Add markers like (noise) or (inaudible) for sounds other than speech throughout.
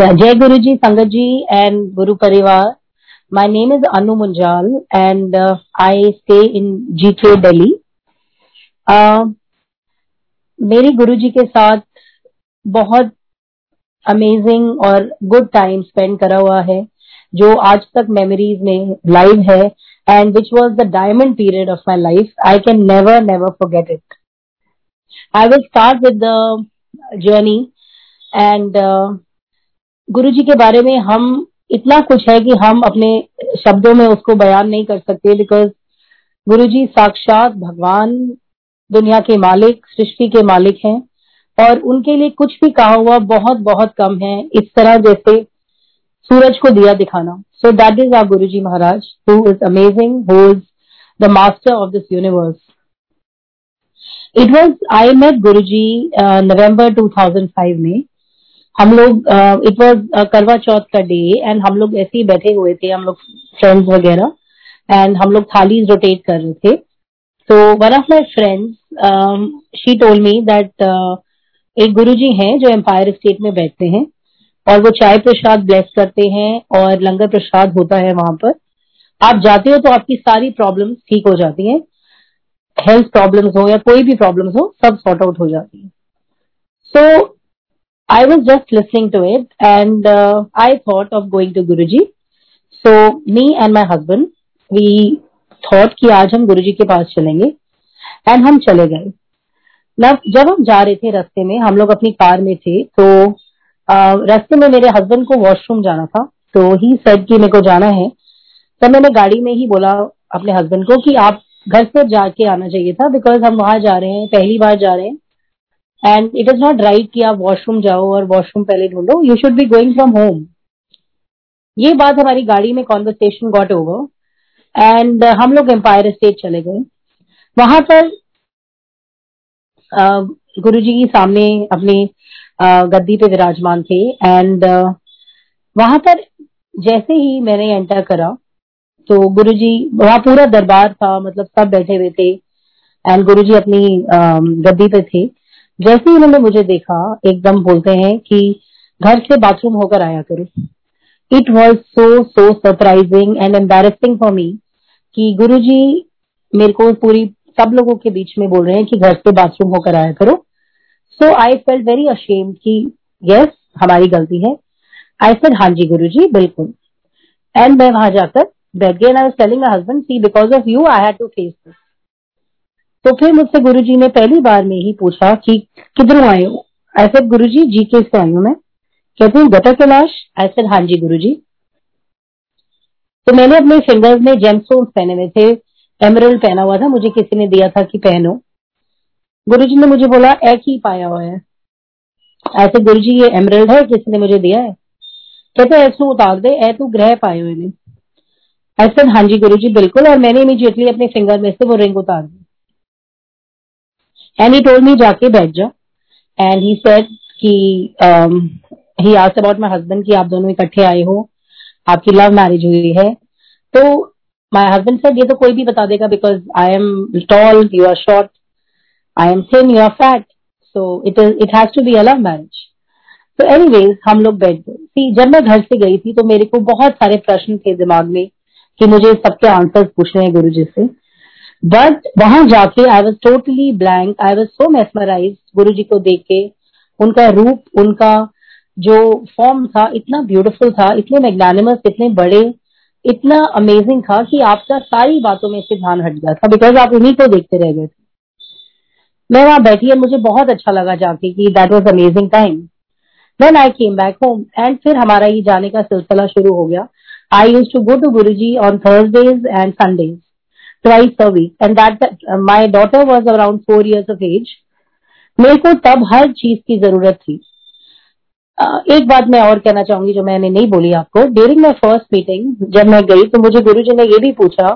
Jai Guruji, Sangatji and Guru Parivar. My name is Anu Munjal and uh, I stay in GK Delhi. Uh, मेरी गुरुजी के साथ बहुत amazing और good time spend करा हुआ है जो आज तक मेमोरीज में लाइव है and which was the diamond period of my life I can never never forget it I will start with the journey and Guru ji के बारे में हम इतना कुछ है कि हम अपने शब्दों में उसको बयान नहीं कर सकते बिकॉज़ गुरु जी साक्षात भगवान दुनिया के मालिक, सृष्टि के मालिक हैं और उनके लिए कुछ भी कहा हुआ बहुत बहुत कम है इस तरह जैसे सूरज को दिया दिखाना। सो that is our Guru ji Maharaj who is amazing who is the master of this universe it was I met Guru ji November two thousand five में। हम लोग इट वॉज़ करवा चौथ का डे एंड हम लोग ऐसे ही बैठे हुए थे, हम लोग फ्रेंड्स वगैरह एंड हम लोग थाली रोटेट कर रहे थे। तो one of my friends she told me that एक गुरुजी हैं जो एम्पायर स्टेट में बैठते हैं और वो चाय प्रसाद ब्लेस करते हैं और लंगर प्रसाद होता है वहाँ पर। आप जाते हो तो आपकी सारी प्रॉब्लम ठीक हो जाती हैं। हेल्थ प्रॉब्लम्स हो या कोई भी प्रॉब्लम्स हो, सब सॉर्ट आउट हो जाती है। सो I was just listening to it and uh, I thought of going to Guruji. So me and my husband, we thought कि आज हम गुरुजी के पास चलेंगे एंड हम चले गए। जब हम जा रहे थे रास्ते में हम लोग अपनी कार में थे तो रास्ते में मेरे हस्बैंड को वॉशरूम जाना था। तो ही सेड कि मेरे को जाना है। तब मैंने गाड़ी में ही बोला अपने हस्बैंड को कि आप घर से जाके आना चाहिए था बिकॉज़ हम वहाँ जा रहे हैं पहली बार जा रहे हैं। And it is not right कि आप वॉशरूम जाओ और वॉशरूम पहले ढूंढो। You should be going from home ये बात हमारी गाड़ी में कॉन्वर्सेशन गॉट ओवर एंड हम लोग एम्पायर स्टेट चले गए। वहाँ पर गुरु जी के सामने अपने गद्दी पे विराजमान थे। एंड वहाँ पर जैसे ही मैंने एंटर करा तो गुरु जी वहाँ पूरा दरबार था मतलब सब बैठे हुए थे। एंड गुरु जी अपनी गद्दी पे थे। जैसे ही उन्होंने मुझे देखा, एकदम बोलते हैं कि घर से बाथरूम होकर आया करो। It was so so surprising and embarrassing for me कि गुरु जी मेरे को पूरी, सब लोगों के बीच में बोल रहे हैं कि घर से बाथरूम होकर आया करो। So I felt very ashamed कि यस हमारी गलती है। आई सेड हाँ जी गुरु जी बिल्कुल। एंड मैं वहाँ जाकर बैठ गई I was telling husband see because of you I had to face this तो फिर मुझसे गुरुजी ने पहली बार में ही पूछा कि किधरों आए हो? ऐसे गुरु जी जी के से आई हूँ मैं। कहते हैं, गटर कैलाश ऐसे हाँ जी गुरु जी तो मैंने अपने फिंगर्स में जेम जेमस्टोन पहने हुए थे। एमरल्ड पहना हुआ था। मुझे किसी ने दिया था कि पहनो। गुरु जी ने मुझे बोला, एक ही पाया हुआ है। ऐसे गुरु जी ये एमरल्ड है। किसी ने मुझे दिया है? कहते ऐसे उतार दे। ऐ तू ग्रह पाए हुए ऐसे हाँ जी गुरु जी बिल्कुल। और मैंने इमीजिएटली अपने फिंगर में से वो रिंग उतार दी। एंड ही टोल्ड मी जाके बैठ जाओ एंड ही सेड कि he asked about my husband कि आप दोनों इकट्ठे आए हो, आपकी लव मैरिज हुई है। तो माय हस्बैंड सेड ये तो कोई भी बता देगा because I am tall you are short I am thin you are fat so it is it has to be a love marriage तो एनीवेज हम लोग बैठ गए। सी जब मैं घर से गई थी तो मेरे को बहुत सारे प्रश्न थे दिमाग में कि मुझे सबके आंसर्स पूछने हैं गुरु जी से। बट वहाँ जाके I was totally blank I was so mesmerize Guru ji को देख के। उनका रूप, उनका जो फॉर्म था, इतना ब्यूटीफुल था, इतने मैग्नानिमस इतने बड़े, इतना अमेजिंग था कि आपका सारी बातों में से ध्यान हट गया था बिकॉज़ आप उन्हीं को देखते रह गए थे। मैं वहाँ बैठी और मुझे बहुत अच्छा लगा जाके कि that was amazing time then I came back home and फिर हमारा ये जाने का सिलसिला शुरू हो गया। I use to go to Guru ji on Thursdays and Sundays a week. And that uh, my daughter was around four years of age. मेरे को तब हर चीज़ की ज़रूरत थी। एक बात मैं और कहना चाहूँगी जो मैंने नहीं बोली आपको। ड्यूरिंग माई फ़र्स्ट मीटिंग जब मैं गई तो मुझे गुरु जी ने ये भी पूछा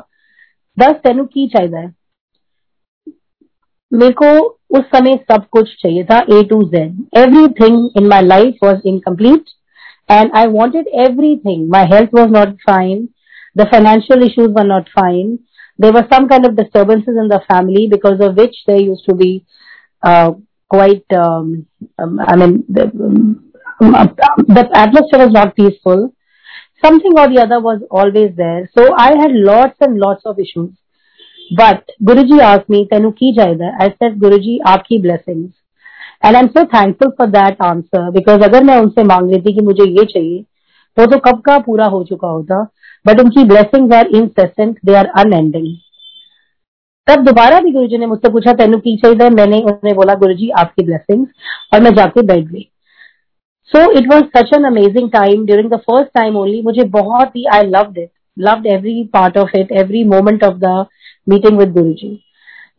दस तेन की चाहिए? मेरे को उस समय सब कुछ चाहिए था A to Z everything in my life was incomplete and I wanted everything my health was not fine the financial issues were not fine there were some kind of disturbances in the family because of which there used to be uh, quite um, um, i mean the, um, the atmosphere was not peaceful. Something or the other was always there. So I had lots and lots of issues. But Guruji asked me, Tenu ki jayeda? I said, Guruji, aapki blessings. And I'm so thankful for that answer because अगर मैं उनसे मांग रही थी कि मुझे ये चाहिए वो तो कब का पूरा हो चुका होता बट उनकी blessings are incessant they are unending तब दोबारा भी गुरुजी ने मुझसे पूछा तेनू की चाहिए मैंने उन्हें बोला गुरुजी आपकी ब्लेसिंग्स और मैं जाके बैठ गई so it was such an amazing time during the first time only मुझे बहुत ही I loved it loved every part of it, every moment of the meeting with Guruji.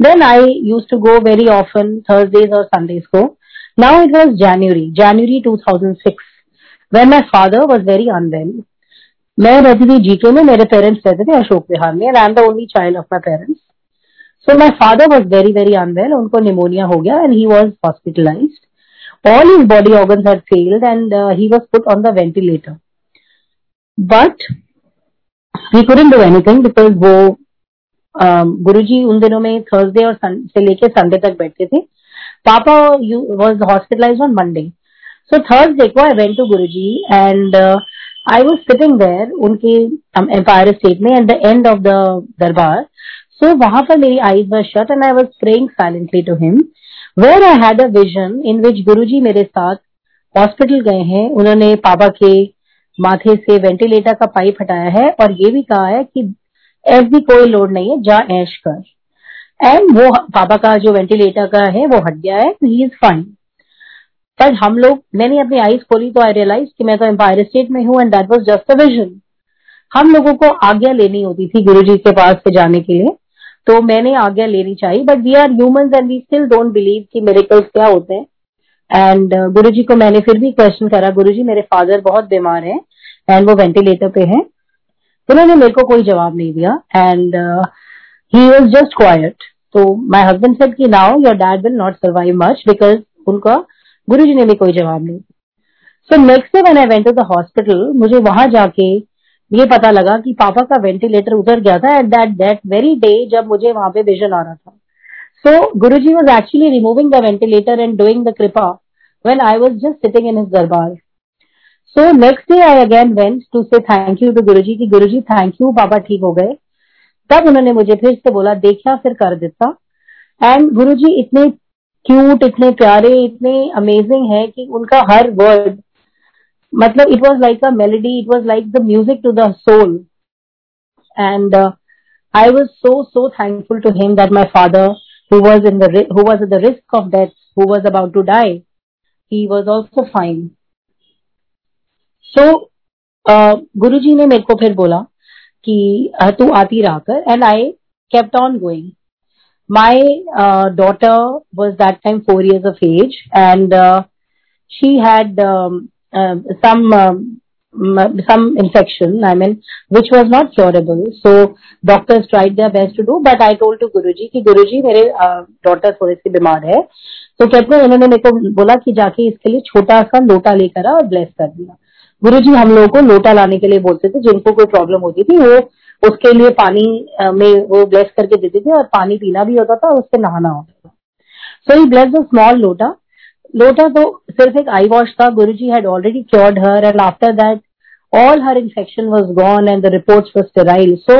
Then I used to go very often Thursdays or Sundays go. Now it was January, January 2006, when my father was very unwell. मैं रहती थी GK में मेरे parents रहते थे अशोक विहार में and I am the only child of my parents so my father was very very unwell उनको pneumonia हो गया and he was hospitalized all his body organs had failed and uh, he was put on the ventilator. But he couldn't do anything because वो गुरुजी उन दिनों में Thursday और से लेके संडे तक बैठते थे। पापा was hospitalize on Monday so Thursday को I went to Guruji and I was sitting there उनके एम्पायर स्टेट में at the end of the दरबार सो वहाँ पर मेरी eyes were shut and I was praying silently to him where I had a vision in which Guru ji मेरे साथ hospital गए हैं, उन्होंने पापा के माथे से वेंटिलेटर का पाइप हटाया है और ये भी कहा है कि ऐसी कोई लोड नहीं है, जा ऐश कर। एंड वो पापा का जो वेंटिलेटर का है, वो हट गया है ही इज़ फाइन पर हम लोग मैंने अपनी आईज खोली तो आई रियलाइज़ कि मैं तो एम्पायर स्टेट में हूँ and that was just a vision हम लोगों को आज्ञा लेनी होती थी गुरु के पास से जाने के लिए। तो मैंने आज्ञा लेनी चाहिए but we are human and we still don't believe कि मेरे क्या होते हैं। एंड uh, गुरु को मैंने फिर भी क्वेश्चन करा गुरु मेरे फादर बहुत बीमार हैं एंड वो वेंटिलेटर पे हैं। उन्होंने मेरे को कोई जवाब नहीं दिया and he was just quiet तो माई हस्बैंड सेड कि now your dad will not survive much because उनका गुरु जी ने भी कोई जवाब नहीं। So next day when I went to the hospital मुझे वहाँ जाके ये पता लगा कि पापा का वेंटिलेटर उतर गया था at that that very day जब मुझे वहाँ पे विजन आ रहा था। So Guru ji was actually removing the ventilator and doing the kripa when I was just sitting in his darbar so next day I again went to say thank you to Guru ji की गुरु जी thank you पापा ठीक हो गए। तब उन्होंने मुझे फिर से बोला, देखा फिर कर देता। एंड गुरु जी इतने क्यूट इतने प्यारे इतने अमेजिंग है कि उनका हर वर्ड मतलब it was like a melody it was like the music to the soul and I was so so thankful to him that my father who was in the who was at the risk of death, who was about to die, he was also ने मेरे को फिर बोला कि तू आती रहा कर and I kept on going my uh, daughter was that time four years of age and uh, she had um, uh, some um, some infection i mean which was not curable so doctors tried their best to do but i told to guruji ki guruji mere daughter थोड़ी सी बीमार है तो कहते हैं उन्होंने मेरे को बोला कि जाके इसके लिए छोटा सा लोटा लेकर और ब्लेस कर दिया गुरुजी हम लोगों को लोटा लाने के लिए बोलते थे जिनको कोई प्रॉब्लम होती थी वो उसके लिए पानी में वो ब्लेस करके देते थे और पानी पीना भी होता था और उससे नहाना होता था। So he bless the small lota lota तो सिर्फ़ एक आई वॉश था Guru ji had already cured her and after that all her infection was gone and the report was sterile so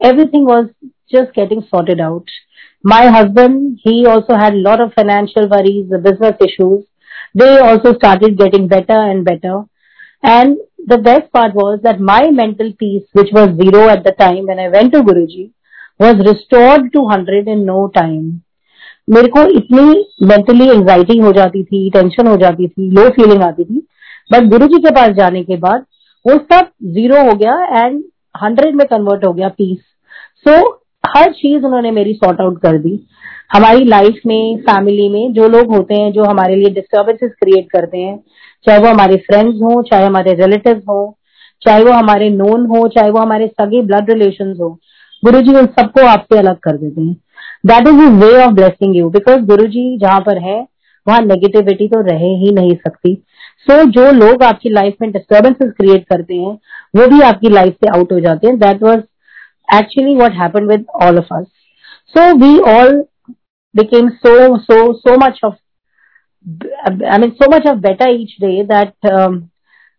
everything was just getting sorted out my husband he also had lot of financial worries business issues they also started getting better and better and the best part was that my mental peace, which was zero at the time when I went to Guruji, was restored to 100 in no time. मेरे को इतनी mentally anxiety हो जाती थी tension हो जाती थी लो feeling आती थी। बट गुरु जी के पास जाने के बाद वो सब ज़ीरो हो गया एंड हंड्रेड में कन्वर्ट हो गया पीस सो so, हर चीज़ उन्होंने मेरी सॉर्ट आउट कर दी। हमारी लाइफ में फैमिली में जो लोग होते हैं जो हमारे लिए डिस्टर्बेंसेस क्रिएट करते हैं चाहे वो हमारे फ्रेंड्स हो चाहे हमारे रिलेटिव हो चाहे वो हमारे नोन हो चाहे वो हमारे सगे ब्लड रिलेशन हो गुरु जी उन सबको आपसे अलग कर देते हैं। That is way of blessing you because Guru ji जहाँ पर है वहाँ नेगेटिविटी तो रह ही नहीं सकती। सो so, जो लोग आपकी लाइफ में डिस्टर्बेंसेस क्रिएट करते हैं वो भी आपकी लाइफ से आउट हो जाते हैं। That was actually what happen with all of us so we all became so so so much of I mean so much of better each day that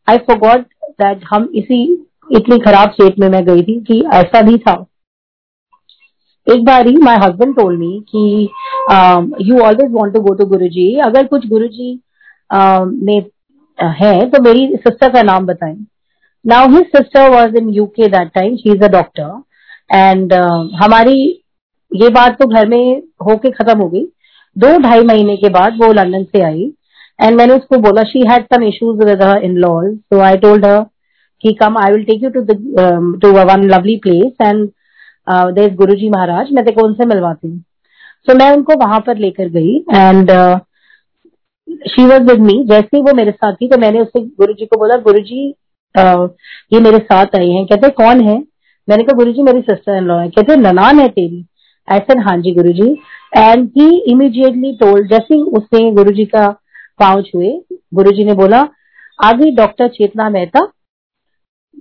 I forgot that हम इसी इतनी खराब state में मैं गई थी कि ऐसा भी था। एक बार ही माई हस्बैंड टोल्ड मी कि you always want to go to Guru ji अगर कुछ गुरुजी uh, में है तो मेरी सिस्टर का नाम बताएँ। Now his sister was in UK that time she is a doctor and हमारी ये बात तो घर में होके खत्म हो गई। दो ढाई महीने के बाद वो लंदन से आई। एंड मैंने उसको बोला she had some issues with her in laws so I told her कि come I will take you to to one lovely place and there Guru ji Maharaj मैं तेको उनसे मिलवाती हूँ. सो so, मैं उनको वहाँ पर लेकर गई and she was with me जैसे ही वो मेरे साथ थी तो मैंने उससे गुरु जी को बोला गुरु जी uh, ये मेरे साथ आई हैं। कहते कौन है? मैंने कहा गुरु जी मेरी सिस्टर इन लॉ है। कहते ननान है तेरी। ऐसे हाँ जी Guru ji and he immediately told जैसे उसने गुरु जी का पाँव छुए गुरु जी ने बोला आगे डॉक्टर चेतना मेहता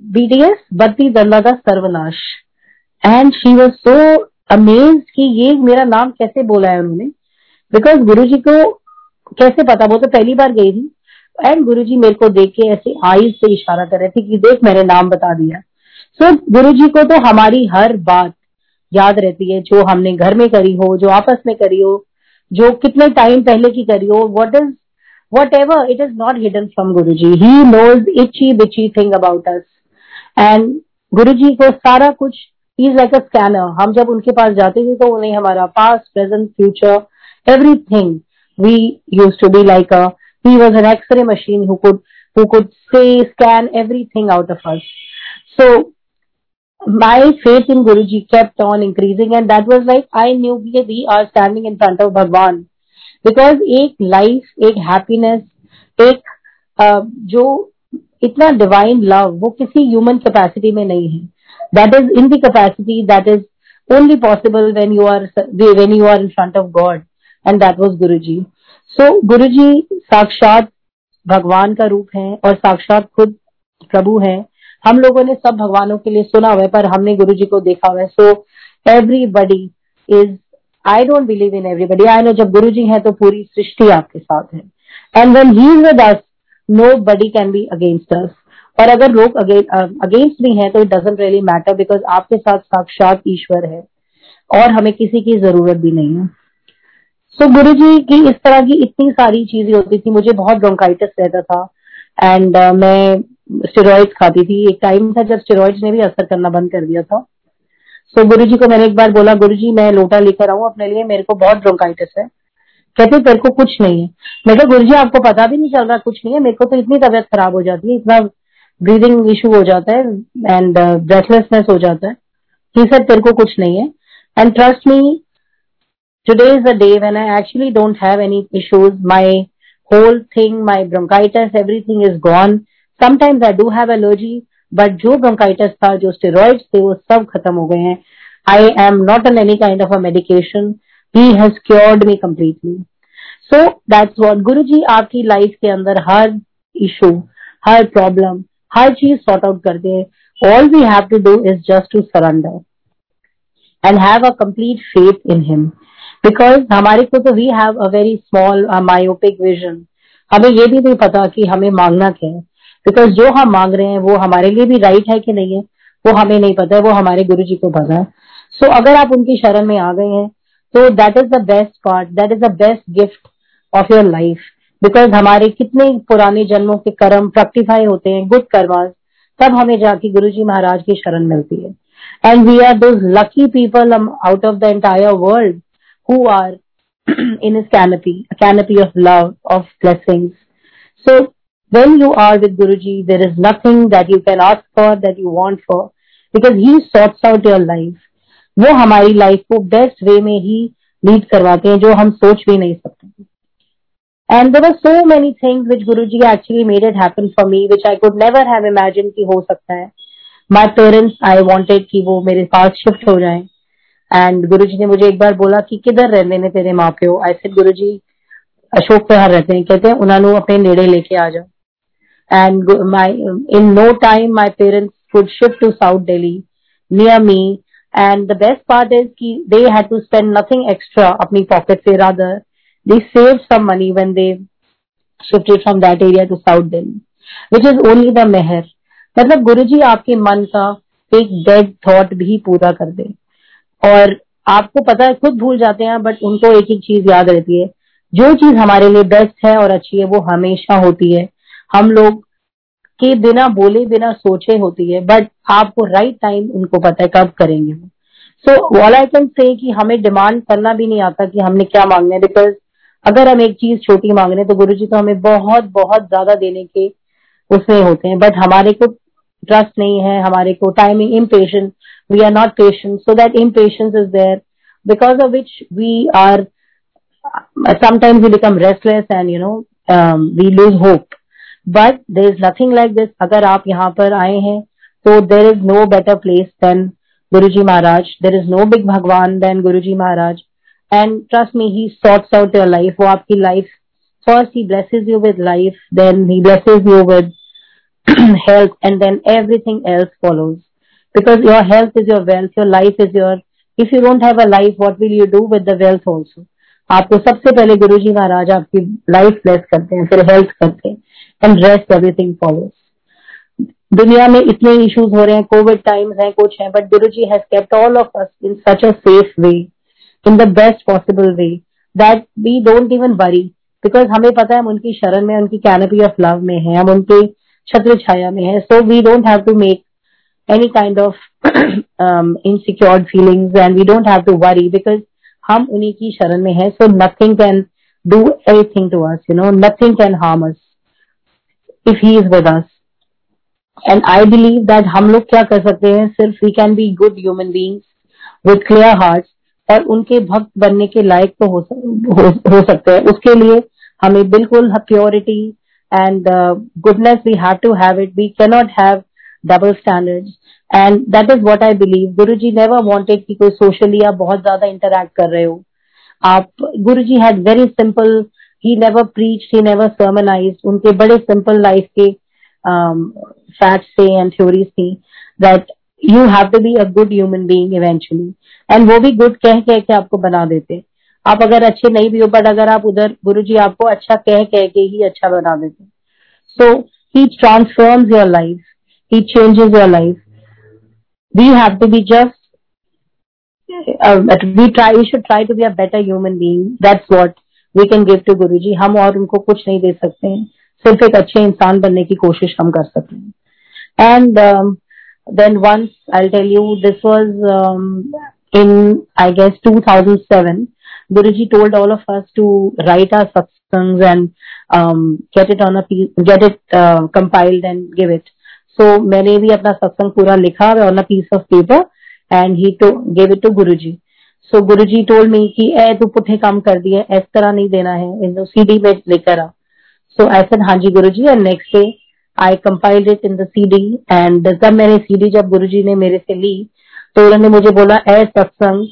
बीडीएस बत्ती दल्ला का सर्वनाश. And she was so amaze कि ये मेरा नाम कैसे बोला है उन्होंने? बिकॉज़ गुरु जी को कैसे पता? वो तो पहली बार गई थी। एंड गुरु जी मेरे को देख के ऐसे आईज से इशारा कर रहे थे कि देख मैंने नाम बता दिया। सो so, गुरु जी को तो हमारी हर बात याद रहती है, जो हमने घर में करी हो, जो आपस में करी हो, जो कितने टाइम पहले की करी हो what is whatever it is not hidden from Guru ji he knows itsy bitsy thing about us and Guru ji को सारा कुछ इज़ लाइक अ स्कैनर हम जब उनके पास जाते थे तो उन्हें हमारा past present future everything we use to be like a he was an x-ray machine who could who could say, scan everything out of us so my faith in guruji kept on increasing and that was like i knew that we are standing in front of bhagwan. Because एक life एक happiness एक uh, जो इतना divine love वो किसी human capacity में नहीं है. That is in the capacity that is only possible when you are when you are in front of God and that was Guruji so Guruji साक्षात भगवान का रूप है और साक्षात खुद प्रभु है हम लोगों ने सब भगवानों के लिए सुना हुआ है पर हमने गुरु जी को देखा हुआ है। So everybody is I don't believe in everybody I know जब गुरु जी है तो पूरी सृष्टि आपके साथ है। And when he nobody can be against us और अगर लोग अगेंस्ट भी हैं तो it doesn't really matter because आपके साथ साक्षात ईश्वर है। और हमें किसी की ज़रूरत भी नहीं है। सो so, गुरु जी की इस तरह की इतनी सारी चीज़ें होती थी। मुझे बहुत ब्रोंकाइटिस रहता था। एंड uh, मैं स्टेरॉइड्स खाती थी। एक टाइम था जब स्टेरॉइड्स ने भी असर करना बंद कर दिया था। सो so, गुरु जी को मैंने एक बार बोला गुरु जी मैं लोटा लेकर आऊँ अपने लिए मेरे को बहुत ब्रोंकाइटिस है। कहते तेरे को कुछ नहीं है। मैं कहा गुरु जी आपको पता भी नहीं चल रहा कुछ नहीं है मेरे को तो इतनी तबियत खराब हो जाती है इतना ब्रीदिंग इशू हो जाता है एंड ब्रेथलेसनेस uh, हो जाता है। ही सर तेरे को कुछ नहीं है। And trust me today is a day when I actually don't have any issues my whole thing my bronchitis everything is gone sometimes I do have allergy but जो bronchitis था, जो स्टेरॉइड्स थे, वो सब खत्म हो गए हैं। I am not on any kind of a medication he has cured me completely so that's what Guruji आपकी लाइफ के अंदर हर इशू हर प्रॉब्लम हर चीज़ सॉर्ट आउट करते हैं all we have to do is just to surrender and have a complete faith in him because हमारे को तो we have a very small myopic vision हमें ये भी नहीं पता कि हमें मांगना क्या है। बिकॉज़ जो हम मांग रहे हैं वो हमारे लिए भी राइट है कि नहीं है वो हमें नहीं पता है वो हमारे गुरु जी को पता है। सो so, अगर आप उनकी शरण में आ गए हैं तो that is the best part that is the best gift of your life because हमारे कितने पुराने जन्मों के कर्म प्रैक्टिफाई होते हैं गुड कर्मास तब हमें जाके गुरु जी महाराज की शरण मिलती है। And we are those lucky people out of the entire world who are in his canopy, a canopy of love, of when you are with Guruji, there is nothing that you can ask for, that you want for, because he sorts out your life. वो हमारी life को best way में ही lead करवाते हैं जो हम सोच भी नहीं सकते। And there are so many things which Guru ji actually made it happen for me which I could never have imagine की हो सकता है। माई पेरेंट्स आई वॉन्टेड कि वो मेरे पास शिफ्ट हो जाए। एंड गुरु जी ने मुझे एक बार बोला कि किधर रहने ने तेरे माँ प्यो आई सेड गुरु जी अशोक प्रहार रहते हैं। कहते हैं उन्होंने अपने नेड़े लेके आ जाओ। And my in no time my parents could shift to South Delhi near me and the best part is कि they had to spend nothing extra अपनी पॉकेट से. Rather they saved some money when they shifted from that area to South Delhi, which is only the meher. मतलब गुरु जी आपके मन का एक dead thought भी पूरा कर दे. और आपको पता है खुद भूल जाते हैं बट उनको एक एक चीज़ याद रहती है. जो चीज़ हमारे लिए बेस्ट है और अच्छी है वो हमेशा होती है. हम लोग के बिना बोले बिना सोचे होती है बट आपको राइट टाइम उनको पता है कब करेंगे so all I can say कि हमें डिमांड करना भी नहीं आता कि हमने क्या मांगना है बिकॉज़ अगर हम एक चीज़ छोटी मांग रहे तो गुरु जी तो हमें बहुत बहुत ज़्यादा देने के उसमें होते हैं। बट हमारे को ट्रस्ट नहीं है हमारे को timing impatient we are not patient so that impatience is there because of which we are sometimes we become restless and you know um, we lose but there is nothing like this अगर आप यहाँ पर आए हैं तो there is no better place than Guru ji Maharaj. There is no big Bhagwan than Guru ji Maharaj. And trust me he sorts out your life वो आपकी life first he blesses you with life then he blesses you with health and then everything else follows because your health is your wealth your life is your if you don't have a life what will you do with wealth also आपको सबसे पहले गुरु जी महाराज आपकी life bless करते हैं, फिर health करते हैं। And rest everything follows दुनिया में इतने इश्यूज़ हो रहे हैं कोविड टाइम्स हैं कुछ हैं but Guru ji has kept all of us in such a safe way in the best possible way that we don't even worry because हमें पता है हम उनकी शरण में उनकी कैनपी ऑफ़ लव में है हम उनके छत्र छाया में है so we don't have to make any kind of (clears throat) um, insecure feelings and we don't have to worry because हम उन्हीं की शरण में है so nothing can do anything to us you know nothing can harm us if he is with and I believe that हम लोग क्या कर सकते हैं? सिर्फ़ we can be good human beings with clear heart और उनके भक्त बनने के लायक तो हो, हो, हो सकते हैं। उसके लिए हमें बिल्कुल purity and goodness we have to have it we cannot have double standard and that is what I believe Guru ji never wanted की कोई सोशली आप बहुत ज़्यादा इंटरेक्ट कर रहे हो। आप Guru ji had very simple. he never preached he never sermonized उनके बड़े simple life के um, facts थे and theories थी that you have to be a good human being eventually and वो भी good कह कह के आपको बना देते आप अगर अच्छे नहीं भी हो बट अगर आप उधर गुरु जी आपको अच्छा कह कह के ही अच्छा बना देते so he transforms your life he changes your life we have to be just we try we should try to be a better human being that's what we can give to Guru ji हम और उनको कुछ नहीं दे सकते हैं। सिर्फ़ एक अच्छे इंसान बनने की कोशिश हम कर सकते हैं। And then once I tell you this was in I guess two thousand seven Guru ji told all of us to write our satsangs and get it on get it compiled and give it so मैंने भी अपना सत्संग पूरा लिखा on a piece of paper and he to give it to Guru ji So, Guruji told me कि ए तू पुठे काम कर दिए इस तरह नहीं देना है, इन सीडी में लेकर आ. सो सेड हाँ जी Guruji and next day I compiled it in the CD and जब मैंने सीडी जब गुरुजी ने मेरे से ली तो उन्होंने मुझे बोला ए सत्संग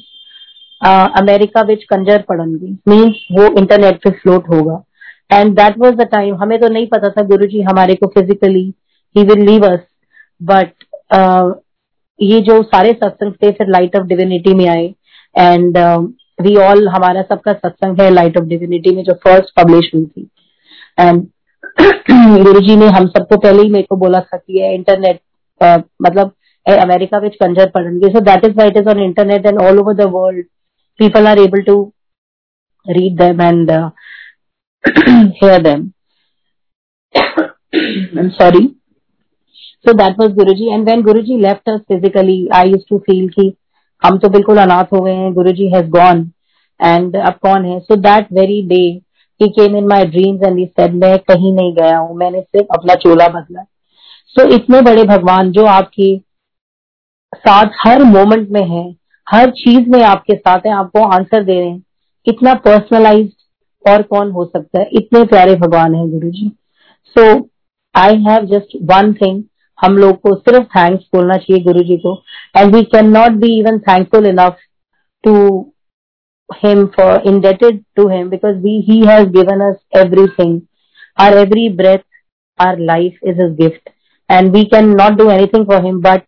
अमेरिका विच कंजर पढ़नगी मीन्स वो इंटरनेट पे फ्लोट होगा. And that was the time हमें तो नहीं पता था गुरु जी हमारे को physically he will leave us but ये जो सारे सत्संग थे, फिर लाइट ऑफ़ डिविनिटी में आए। एंड वी ऑल हमारा सबका सत्संग है लाइट ऑफ़ डिविनिटी में जो फ़र्स्ट पब्लिश हुई थी एंड (clears throat) गुरु जी ने हम सबको पहले ही मेरे को बोला था कि इंटरनेट uh, मतलब अमेरिका विच कंजर पढ़ेंगे so that is what is on internet and all over the world are able to read them and uh, (clears throat) hear them. (coughs) I'm sorry. So that was Guruji and when Guruji left us physically, I used to feel कि हम तो बिल्कुल अनाथ हो गए हैं गुरु ji has gone and अब कौन है? So that very he came in my dreams and he said, मैं कहीं नहीं गया हूँ, मैंने सिर्फ़ अपना चोला बदला so इतने बड़े भगवान जो आपके साथ हर मोमेंट में है, हर चीज़ में आपके साथ है, आपको आंसर दे रहे हैं, कितना पर्सनलाइज और कौन हो सकता है? इतने प्यारे भगवान है Guru ji so I have just one thing हम लोग को सिर्फ़ थैंक्स बोलना चाहिए गुरु जी को। And we can not be even thankful enough to him for indebted to him because we he has given us everything our every breath our life is a gift and we can not do anything for him but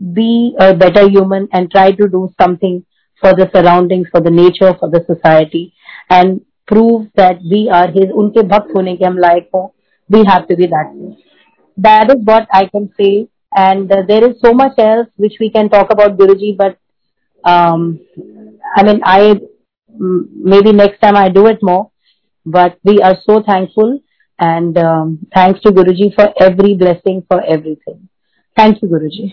be a better human and try to do something for the surrounding for the nature for the society and prove that we are his उनके भक्त होने के हम लायक हो। We have to be that mean that is what i can say. And uh, there is so much else which we can talk about guruji but um, i mean i maybe next time i do it more. But we are so thankful and um, thanks to guruji for every blessing for everything. Thank you guruji